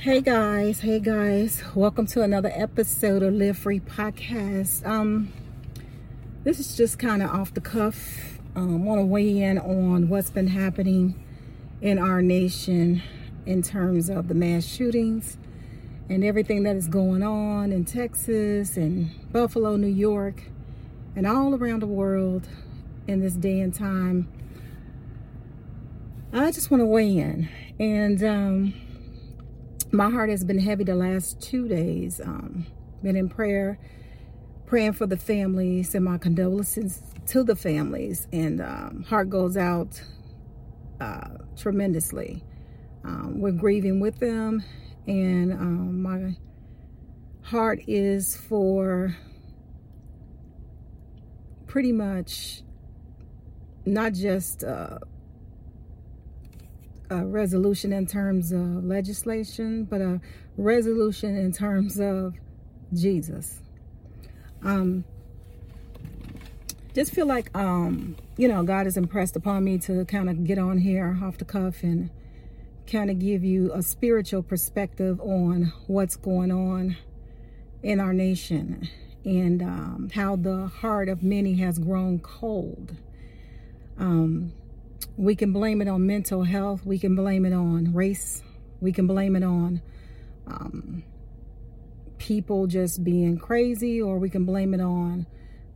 Hey guys, hey guys, welcome to another episode of Live Free Podcast. Um, this is just kind of off the cuff. Um, want to weigh in on what's been happening in our nation in terms of the mass shootings and everything that is going on in Texas and Buffalo, New York, and all around the world in this day and time. I just want to weigh in and um my heart has been heavy the last two days. Um, been in prayer, praying for the families and my condolences to the families. And um, heart goes out uh, tremendously. Um, we're grieving with them, and um, my heart is for pretty much not just. Uh, a resolution in terms of legislation, but a resolution in terms of Jesus. Um, just feel like, um, you know, God has impressed upon me to kind of get on here off the cuff and kind of give you a spiritual perspective on what's going on in our nation and um, how the heart of many has grown cold. Um, we can blame it on mental health. We can blame it on race. We can blame it on um, people just being crazy, or we can blame it on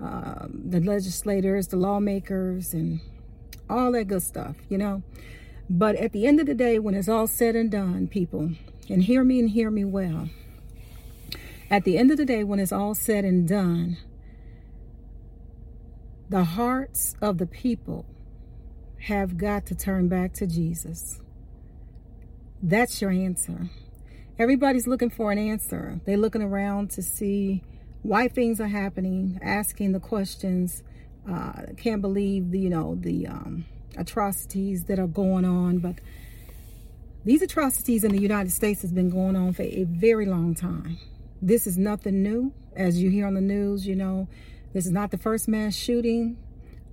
uh, the legislators, the lawmakers, and all that good stuff, you know. But at the end of the day, when it's all said and done, people, and hear me and hear me well, at the end of the day, when it's all said and done, the hearts of the people have got to turn back to Jesus. That's your answer. Everybody's looking for an answer. They're looking around to see why things are happening, asking the questions. Uh, can't believe the, you know the um, atrocities that are going on, but these atrocities in the United States has been going on for a very long time. This is nothing new, as you hear on the news. You know, this is not the first mass shooting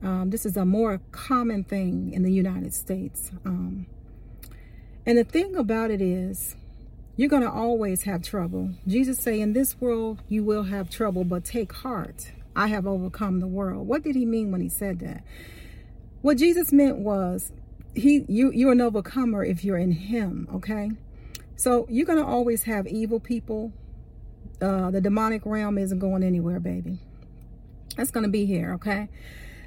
um, this is a more common thing in the United States. Um, and the thing about it is, you're going to always have trouble. Jesus say, in this world, you will have trouble, but take heart. I have overcome the world. What did he mean when he said that? What Jesus meant was, he you you're an overcomer if you're in him, okay? So you're going to always have evil people. Uh, the demonic realm isn't going anywhere, baby. That's going to be here, okay?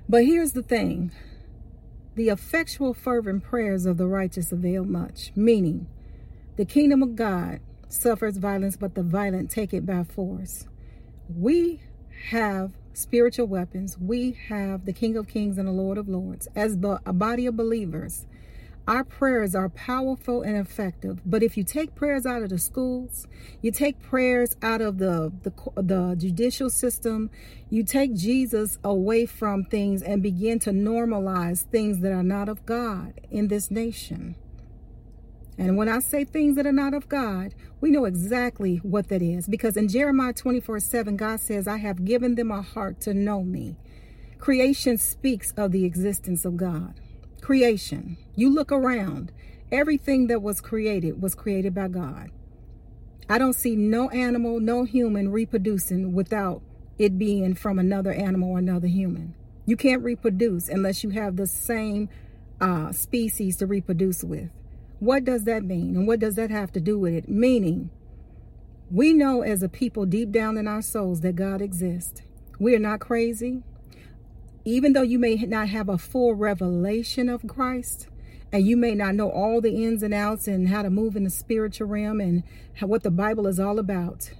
But here's the thing the effectual, fervent prayers of the righteous avail much, meaning the kingdom of God suffers violence, but the violent take it by force. We have spiritual weapons. We have the King of Kings and the Lord of Lords as a body of believers our prayers are powerful and effective. But if you take prayers out of the schools, you take prayers out of the, the, the judicial system, you take Jesus away from things and begin to normalize things that are not of God in this nation. And when I say things that are not of God, we know exactly what that is. Because in Jeremiah 24 7, God says, I have given them a heart to know me. Creation speaks of the existence of God creation. You look around, everything that was created was created by God. I don't see no animal, no human reproducing without it being from another animal or another human. You can't reproduce unless you have the same uh, species to reproduce with. What does that mean? And what does that have to do with it? Meaning, we know as a people deep down in our souls that God exists. We are not crazy even though you may not have a full revelation of Christ, and you may not know all the ins and outs and how to move in the spiritual realm and how, what the Bible is all about,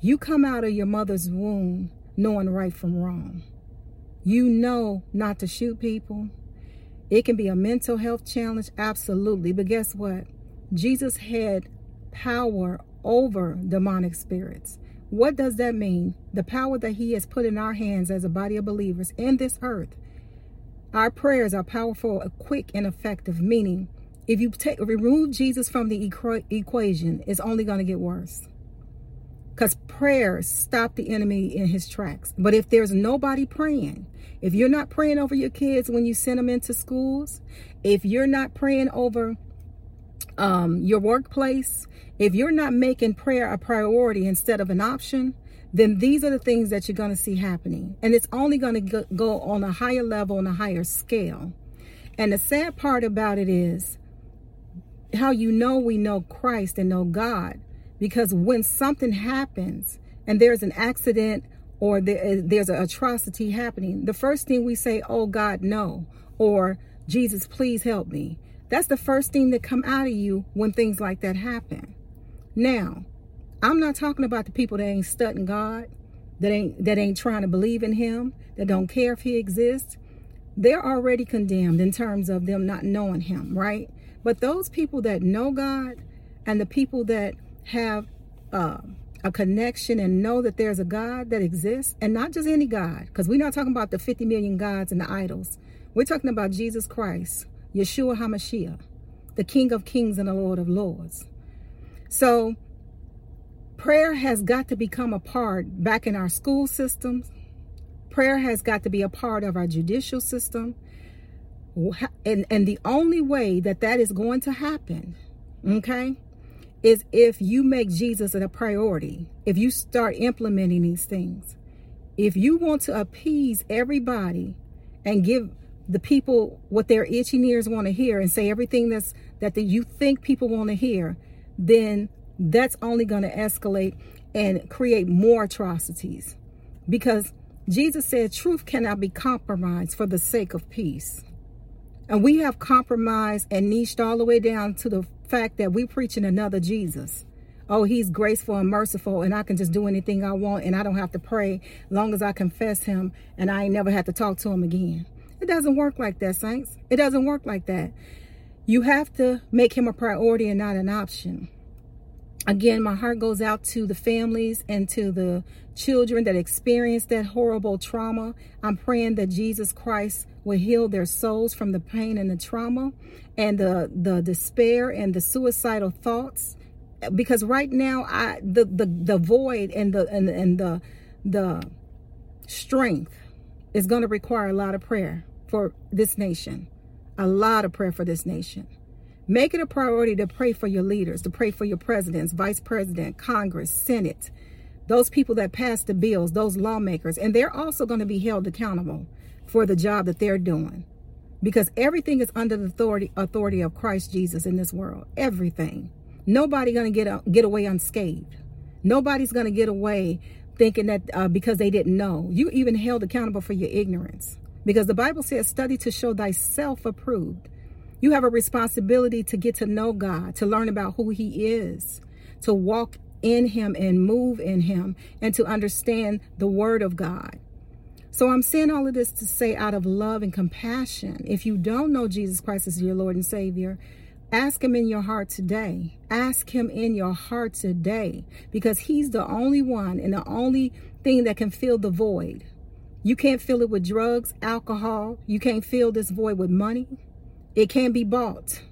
you come out of your mother's womb knowing right from wrong. You know not to shoot people. It can be a mental health challenge, absolutely. But guess what? Jesus had power over demonic spirits. What does that mean? The power that He has put in our hands as a body of believers in this earth. Our prayers are powerful, quick, and effective, meaning if you take remove Jesus from the equation, it's only going to get worse. Because prayers stop the enemy in his tracks. But if there's nobody praying, if you're not praying over your kids when you send them into schools, if you're not praying over um, your workplace, if you're not making prayer a priority instead of an option, then these are the things that you're going to see happening. And it's only going to go on a higher level, on a higher scale. And the sad part about it is how you know we know Christ and know God. Because when something happens and there's an accident or there's an atrocity happening, the first thing we say, oh God, no. Or Jesus, please help me. That's the first thing that come out of you when things like that happen. Now, I'm not talking about the people that ain't studying God, that ain't that ain't trying to believe in him, that don't care if he exists. They're already condemned in terms of them not knowing him, right? But those people that know God and the people that have uh, a connection and know that there's a God that exists, and not just any God, because we're not talking about the 50 million gods and the idols. We're talking about Jesus Christ, Yeshua HaMashiach, the King of Kings and the Lord of Lords. So prayer has got to become a part back in our school systems. Prayer has got to be a part of our judicial system. And, and the only way that that is going to happen, okay, is if you make Jesus a priority, if you start implementing these things. If you want to appease everybody and give the people what their itching ears want to hear and say everything that's that the, you think people want to hear, then that's only going to escalate and create more atrocities because Jesus said truth cannot be compromised for the sake of peace. And we have compromised and niched all the way down to the fact that we're preaching another Jesus. Oh, he's graceful and merciful, and I can just do anything I want, and I don't have to pray long as I confess him, and I ain't never have to talk to him again. It doesn't work like that, saints. It doesn't work like that. You have to make him a priority and not an option. Again, my heart goes out to the families and to the children that experienced that horrible trauma. I'm praying that Jesus Christ will heal their souls from the pain and the trauma and the, the despair and the suicidal thoughts. Because right now, I the the, the void and the and, and the the strength is going to require a lot of prayer for this nation. A lot of prayer for this nation. Make it a priority to pray for your leaders, to pray for your presidents, vice president, Congress, Senate, those people that pass the bills, those lawmakers, and they're also going to be held accountable for the job that they're doing. Because everything is under the authority authority of Christ Jesus in this world. Everything. Nobody going to get a, get away unscathed. Nobody's going to get away thinking that uh, because they didn't know. You even held accountable for your ignorance. Because the Bible says, study to show thyself approved. You have a responsibility to get to know God, to learn about who He is, to walk in Him and move in Him, and to understand the Word of God. So I'm saying all of this to say out of love and compassion. If you don't know Jesus Christ as your Lord and Savior, ask Him in your heart today. Ask Him in your heart today because He's the only one and the only thing that can fill the void. You can't fill it with drugs, alcohol. You can't fill this void with money. It can't be bought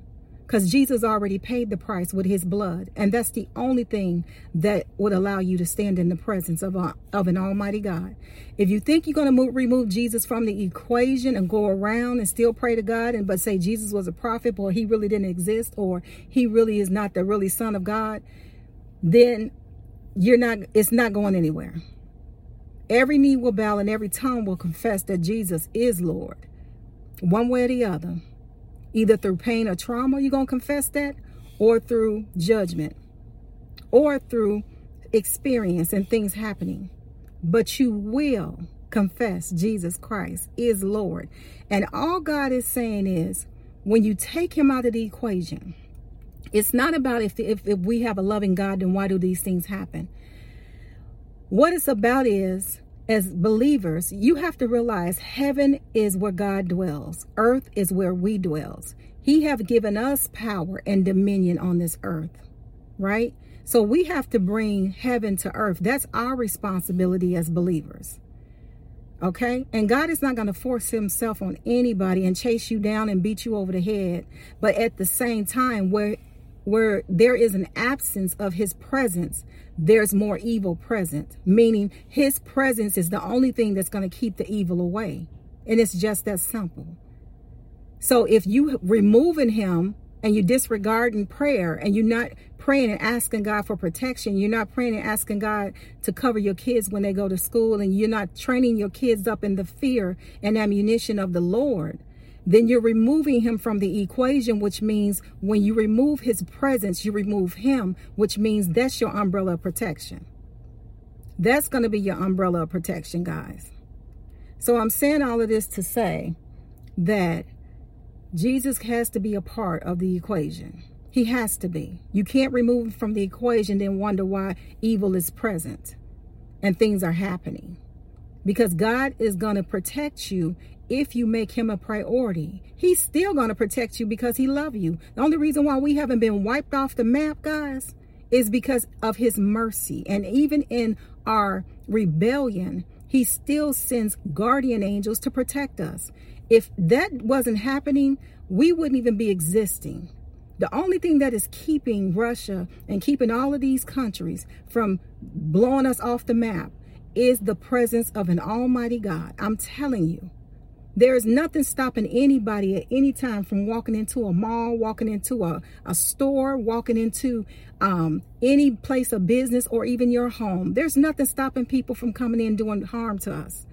because Jesus already paid the price with his blood. And that's the only thing that would allow you to stand in the presence of, a, of an almighty God. If you think you're going to remove Jesus from the equation and go around and still pray to God and but say Jesus was a prophet or he really didn't exist or he really is not the really son of God, then you're not, it's not going anywhere. Every knee will bow and every tongue will confess that Jesus is Lord. One way or the other either through pain or trauma, you're going to confess that, or through judgment, or through experience and things happening. But you will confess Jesus Christ is Lord. And all God is saying is when you take him out of the equation, it's not about if, if, if we have a loving God, then why do these things happen? What it's about is as believers, you have to realize heaven is where God dwells. Earth is where we dwells. He have given us power and dominion on this earth, right? So we have to bring heaven to earth. That's our responsibility as believers. Okay? And God is not going to force himself on anybody and chase you down and beat you over the head. But at the same time, where where there is an absence of his presence, there's more evil present, meaning his presence is the only thing that's going to keep the evil away. And it's just that simple. So if you removing him and you're disregarding prayer and you're not praying and asking God for protection, you're not praying and asking God to cover your kids when they go to school, and you're not training your kids up in the fear and ammunition of the Lord, then you're removing him from the equation, which means when you remove his presence, you remove him, which means that's your umbrella of protection. That's going to be your umbrella of protection, guys. So I'm saying all of this to say that Jesus has to be a part of the equation. He has to be. You can't remove him from the equation then wonder why evil is present and things are happening. Because God is going to protect you if you make him a priority. He's still going to protect you because he loves you. The only reason why we haven't been wiped off the map, guys, is because of his mercy. And even in our rebellion, he still sends guardian angels to protect us. If that wasn't happening, we wouldn't even be existing. The only thing that is keeping Russia and keeping all of these countries from blowing us off the map is the presence of an almighty God. I'm telling you. There is nothing stopping anybody at any time from walking into a mall, walking into a, a store, walking into um, any place of business or even your home. There's nothing stopping people from coming in doing harm to us.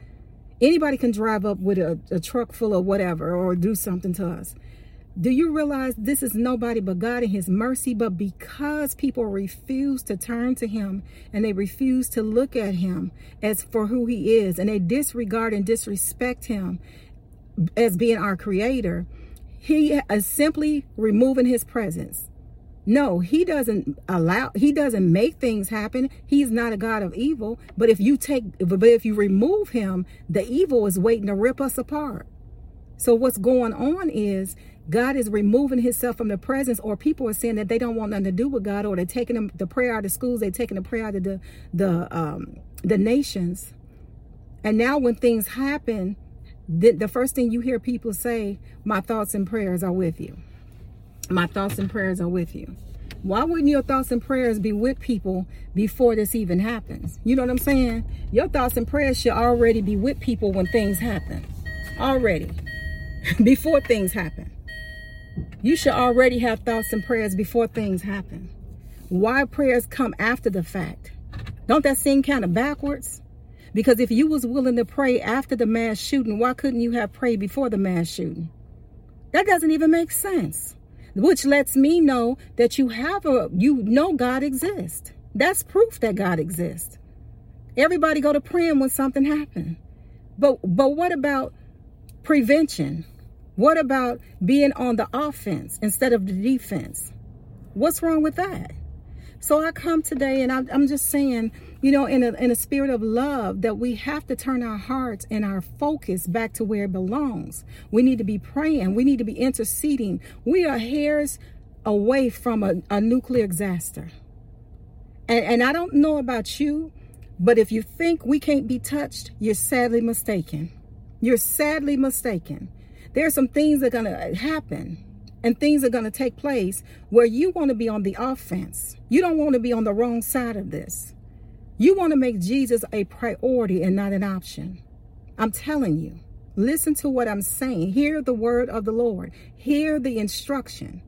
Anybody can drive up with a, a truck full of whatever or do something to us. Do you realize this is nobody but God and His mercy? But because people refuse to turn to Him and they refuse to look at Him as for who He is and they disregard and disrespect Him as being our creator, he is simply removing his presence. No, he doesn't allow, he doesn't make things happen. He's not a God of evil. But if you take, but if you remove him, the evil is waiting to rip us apart. So what's going on is God is removing himself from the presence, or people are saying that they don't want nothing to do with God, or they're taking them, the prayer out of schools, they're taking the prayer out of the, the, um, the nations. And now when things happen, the, the first thing you hear people say, my thoughts and prayers are with you. My thoughts and prayers are with you. Why wouldn't your thoughts and prayers be with people before this even happens? You know what I'm saying? Your thoughts and prayers should already be with people when things happen. Already. before things happen. You should already have thoughts and prayers before things happen. Why prayers come after the fact? Don't that seem kind of backwards? Because if you was willing to pray after the mass shooting, why couldn't you have prayed before the mass shooting? That doesn't even make sense. Which lets me know that you have a you know God exists. That's proof that God exists. Everybody go to praying when something happened. But but what about prevention? What about being on the offense instead of the defense? What's wrong with that? So I come today and I'm, I'm just saying, you know, in a, in a spirit of love, that we have to turn our hearts and our focus back to where it belongs. We need to be praying. We need to be interceding. We are hairs away from a, a nuclear disaster. And, and I don't know about you, but if you think we can't be touched, you're sadly mistaken. You're sadly mistaken. There are some things that are going to happen and things are going to take place where you want to be on the offense. You don't want to be on the wrong side of this. You want to make Jesus a priority and not an option. I'm telling you, listen to what I'm saying. Hear the word of the Lord, hear the instruction.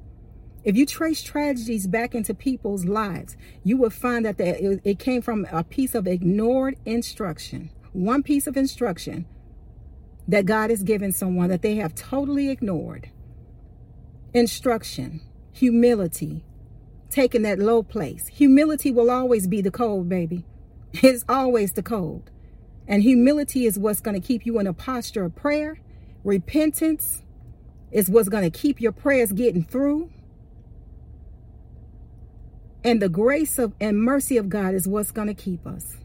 If you trace tragedies back into people's lives, you will find that it came from a piece of ignored instruction, one piece of instruction that God has given someone that they have totally ignored instruction, humility, taking that low place. Humility will always be the code, baby. It's always the cold. And humility is what's going to keep you in a posture of prayer. Repentance is what's going to keep your prayers getting through. And the grace of and mercy of God is what's going to keep us.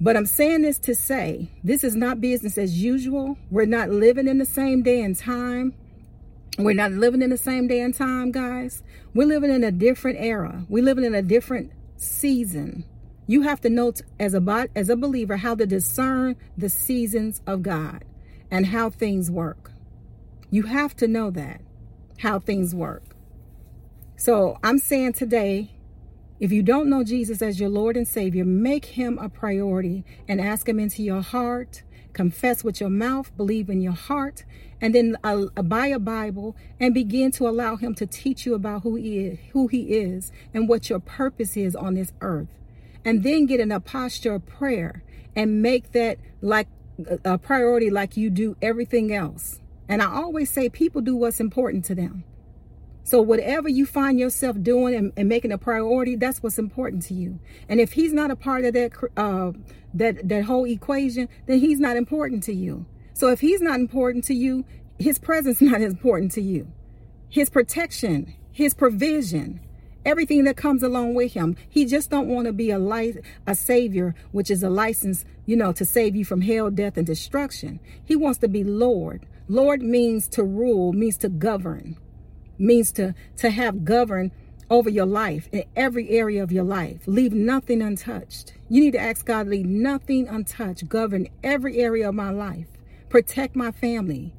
But I'm saying this to say this is not business as usual. We're not living in the same day and time. We're not living in the same day and time, guys. We're living in a different era. We're living in a different season. You have to know as a as a believer how to discern the seasons of God and how things work. You have to know that how things work. So I'm saying today, if you don't know Jesus as your Lord and Savior, make him a priority and ask him into your heart confess with your mouth, believe in your heart, and then uh, buy a Bible and begin to allow Him to teach you about who He is, who He is, and what your purpose is on this earth. And then get in a posture of prayer and make that like a priority, like you do everything else. And I always say, people do what's important to them. So whatever you find yourself doing and, and, making a priority, that's what's important to you. And if he's not a part of that uh, that that whole equation, then he's not important to you. So if he's not important to you, his presence not important to you. His protection, his provision, everything that comes along with him. He just don't want to be a light, a savior, which is a license, you know, to save you from hell, death, and destruction. He wants to be Lord. Lord means to rule, means to govern means to to have govern over your life in every area of your life. Leave nothing untouched. You need to ask God, leave nothing untouched. Govern every area of my life. Protect my family.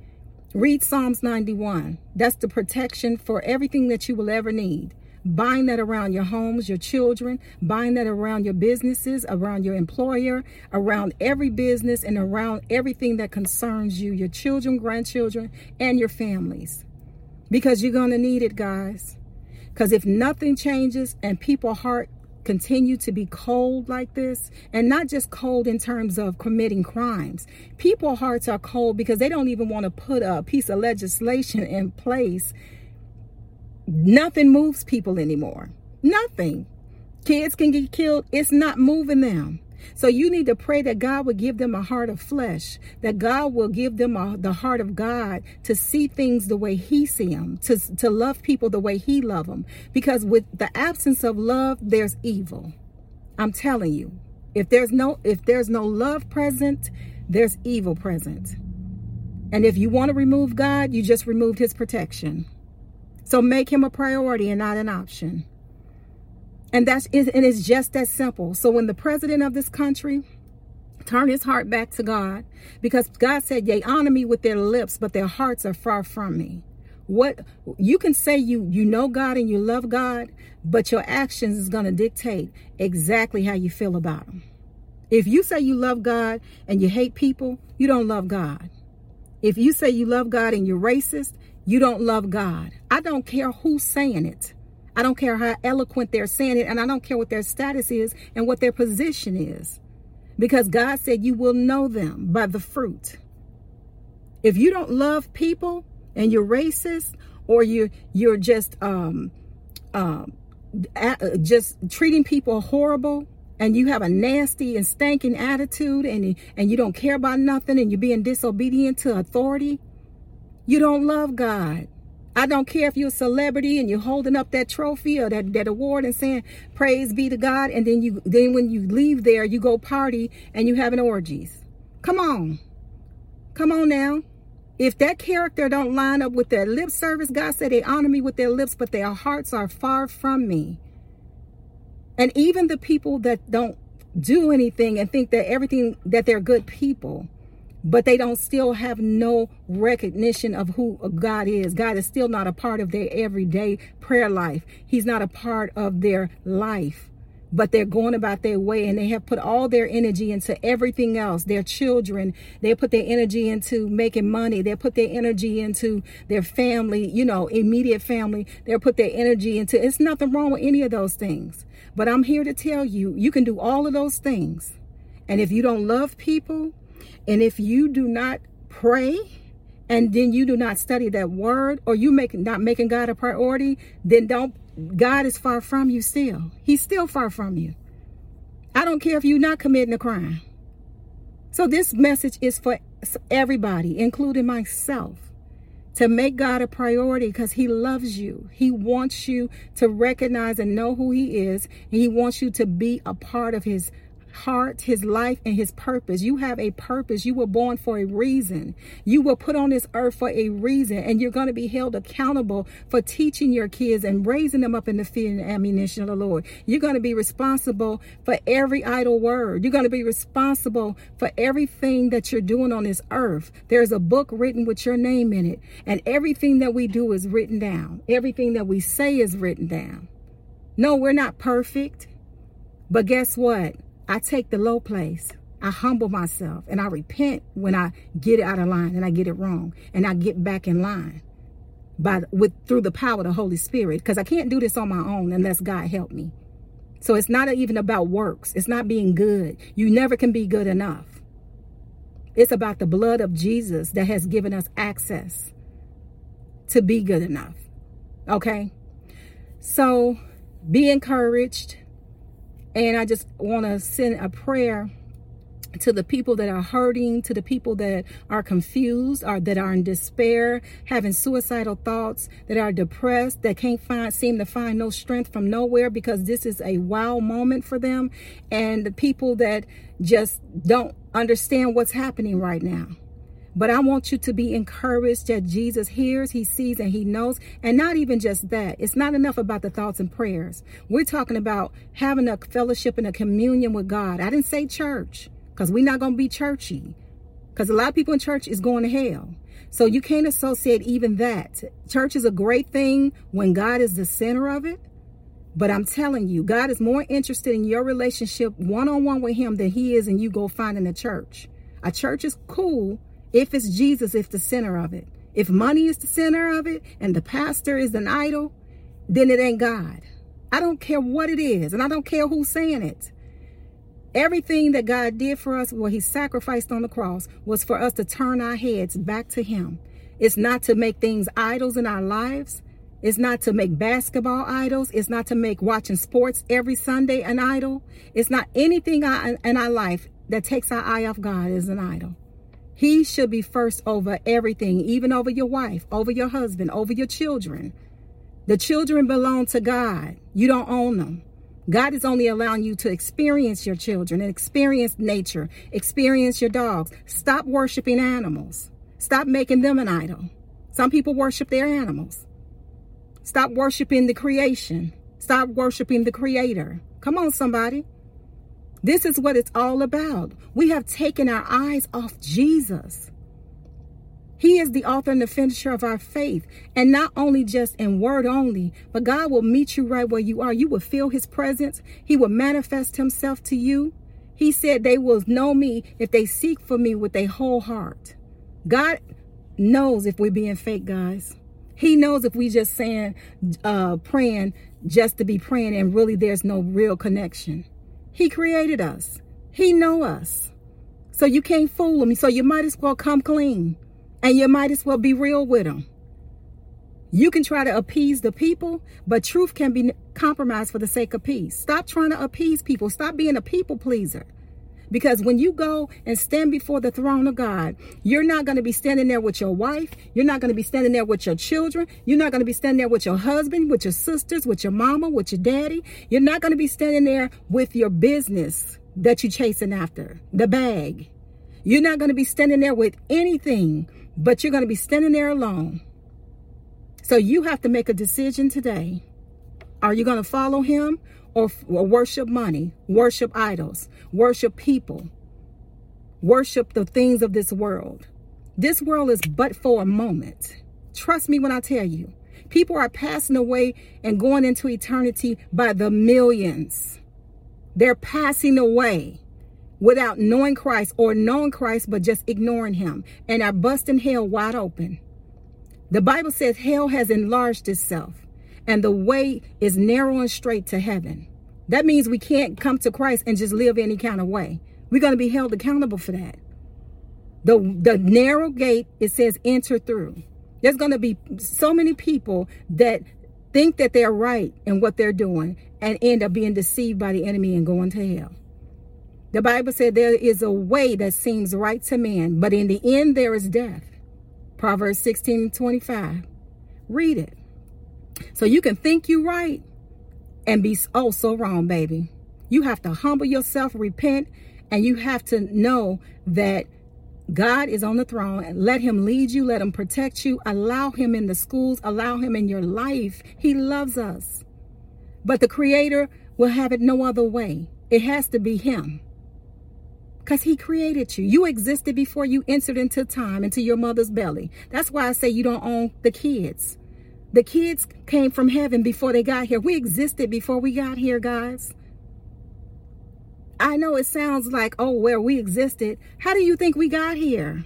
Read Psalms 91. That's the protection for everything that you will ever need. Bind that around your homes, your children. Bind that around your businesses, around your employer, around every business, and around everything that concerns you, your children, grandchildren, and your families because you're going to need it, guys. Because if nothing changes and people's heart continue to be cold like this, and not just cold in terms of committing crimes, people's hearts are cold because they don't even want to put a piece of legislation in place. Nothing moves people anymore. Nothing. Kids can get killed. It's not moving them. So you need to pray that God will give them a heart of flesh, that God will give them a, the heart of God to see things the way He see them, to, to love people the way He love them. Because with the absence of love, there's evil. I'm telling you, if there's no if there's no love present, there's evil present. And if you want to remove God, you just removed His protection. So make Him a priority and not an option. And that's and it's just that simple. So when the president of this country turn his heart back to God, because God said, They honor me with their lips, but their hearts are far from me. What you can say you you know God and you love God, but your actions is gonna dictate exactly how you feel about him. If you say you love God and you hate people, you don't love God. If you say you love God and you're racist, you don't love God. I don't care who's saying it. I don't care how eloquent they're saying it, and I don't care what their status is and what their position is. Because God said you will know them by the fruit. If you don't love people and you're racist or you you're just um um just treating people horrible and you have a nasty and stinking attitude and and you don't care about nothing and you're being disobedient to authority, you don't love God. I don't care if you're a celebrity and you're holding up that trophy or that, that award and saying praise be to God, and then you then when you leave there, you go party and you having orgies. Come on. Come on now. If that character don't line up with their lip service, God said they honor me with their lips, but their hearts are far from me. And even the people that don't do anything and think that everything that they're good people but they don't still have no recognition of who God is. God is still not a part of their everyday prayer life. He's not a part of their life. But they're going about their way and they have put all their energy into everything else. Their children, they put their energy into making money. They put their energy into their family, you know, immediate family. They put their energy into it's nothing wrong with any of those things. But I'm here to tell you, you can do all of those things. And if you don't love people, and if you do not pray and then you do not study that word or you make not making God a priority, then don't God is far from you still. He's still far from you. I don't care if you're not committing a crime. So this message is for everybody, including myself, to make God a priority because he loves you. He wants you to recognize and know who he is. And he wants you to be a part of his heart, his life, and his purpose. You have a purpose. You were born for a reason. You were put on this earth for a reason, and you're going to be held accountable for teaching your kids and raising them up in the fear and ammunition of the Lord. You're going to be responsible for every idle word. You're going to be responsible for everything that you're doing on this earth. There's a book written with your name in it, and everything that we do is written down. Everything that we say is written down. No, we're not perfect. But guess what? I take the low place. I humble myself and I repent when I get it out of line and I get it wrong and I get back in line by with through the power of the Holy Spirit because I can't do this on my own unless God help me. So it's not even about works. It's not being good. You never can be good enough. It's about the blood of Jesus that has given us access to be good enough. Okay? So be encouraged. And I just want to send a prayer to the people that are hurting, to the people that are confused or that are in despair, having suicidal thoughts, that are depressed, that can't find seem to find no strength from nowhere because this is a wow moment for them, and the people that just don't understand what's happening right now. But I want you to be encouraged that Jesus hears, he sees, and he knows. And not even just that. It's not enough about the thoughts and prayers. We're talking about having a fellowship and a communion with God. I didn't say church because we're not going to be churchy. Because a lot of people in church is going to hell. So you can't associate even that. Church is a great thing when God is the center of it. But I'm telling you, God is more interested in your relationship one on one with Him than He is in you go finding a church. A church is cool if it's Jesus, if the center of it. If money is the center of it and the pastor is an idol, then it ain't God. I don't care what it is, and I don't care who's saying it. Everything that God did for us, what He sacrificed on the cross, was for us to turn our heads back to Him. It's not to make things idols in our lives. It's not to make basketball idols. It's not to make watching sports every Sunday an idol. It's not anything in our life that takes our eye off God is an idol. He should be first over everything, even over your wife, over your husband, over your children. The children belong to God. You don't own them. God is only allowing you to experience your children and experience nature, experience your dogs. Stop worshiping animals. Stop making them an idol. Some people worship their animals. Stop worshiping the creation. Stop worshiping the creator. Come on, somebody. This is what it's all about. We have taken our eyes off Jesus. He is the author and the finisher of our faith. And not only just in word only, but God will meet you right where you are. You will feel his presence. He will manifest himself to you. He said they will know me if they seek for me with their whole heart. God knows if we're being fake, guys. He knows if we're just saying, uh, praying just to be praying and really there's no real connection. He created us. He know us. So you can't fool him. So you might as well come clean. And you might as well be real with him. You can try to appease the people, but truth can be compromised for the sake of peace. Stop trying to appease people. Stop being a people pleaser. Because when you go and stand before the throne of God, you're not going to be standing there with your wife. You're not going to be standing there with your children. You're not going to be standing there with your husband, with your sisters, with your mama, with your daddy. You're not going to be standing there with your business that you're chasing after, the bag. You're not going to be standing there with anything but you're going to be standing there alone. So you have to make a decision today. Are you going to follow him or, or worship money, worship idols, worship people, worship the things of this world? This world is but for a moment. Trust me when I tell you. People are passing away and going into eternity by the millions. They're passing away without knowing Christ or knowing Christ, but just ignoring him and are busting hell wide open. The Bible says hell has enlarged itself and the way is narrow and straight to heaven. That means we can't come to Christ and just live any kind of way. We're going to be held accountable for that. The, the narrow gate, it says enter through. There's going to be so many people that think that they're right in what they're doing and end up being deceived by the enemy and going to hell. The Bible said there is a way that seems right to man, but in the end there is death. Proverbs 16 25. Read it. So you can think you right and be oh so wrong, baby. You have to humble yourself, repent, and you have to know that God is on the throne and let him lead you, let him protect you, allow him in the schools, allow him in your life. He loves us. But the creator will have it no other way. It has to be him because he created you. You existed before you entered into time, into your mother's belly. That's why I say you don't own the kids. The kids came from heaven before they got here. We existed before we got here, guys. I know it sounds like, oh, where we existed. How do you think we got here?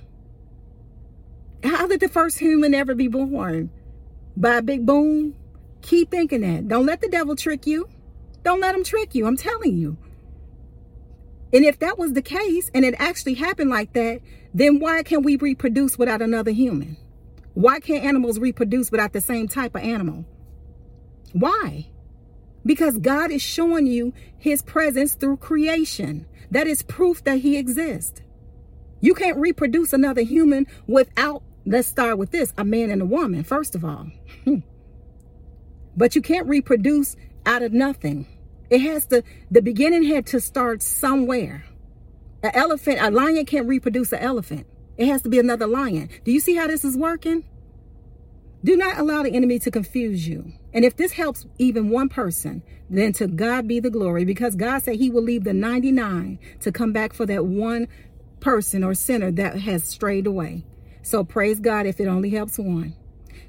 How did the first human ever be born? By a big boom? Keep thinking that. Don't let the devil trick you. Don't let him trick you. I'm telling you. And if that was the case and it actually happened like that, then why can we reproduce without another human? Why can't animals reproduce without the same type of animal? Why? Because God is showing you his presence through creation. That is proof that he exists. You can't reproduce another human without, let's start with this, a man and a woman, first of all. Hmm. but you can't reproduce out of nothing. It has to, the beginning had to start somewhere. An elephant, a lion can't reproduce an elephant. It has to be another lion. Do you see how this is working? Do not allow the enemy to confuse you. And if this helps even one person, then to God be the glory because God said he will leave the 99 to come back for that one person or sinner that has strayed away. So praise God if it only helps one.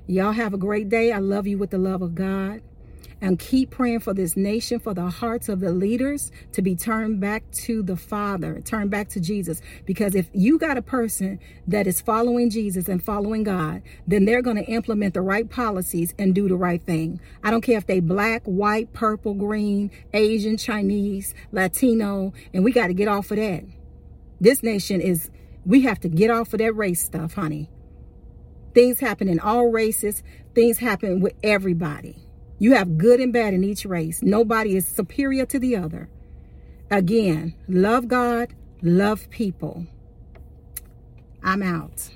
Y'all have a great day. I love you with the love of God and keep praying for this nation, for the hearts of the leaders to be turned back to the Father, turned back to Jesus. Because if you got a person that is following Jesus and following God, then they're going to implement the right policies and do the right thing. I don't care if they black, white, purple, green, Asian, Chinese, Latino, and we got to get off of that. This nation is, we have to get off of that race stuff, honey. Things happen in all races. Things happen with everybody. You have good and bad in each race. Nobody is superior to the other. Again, love God, love people. I'm out.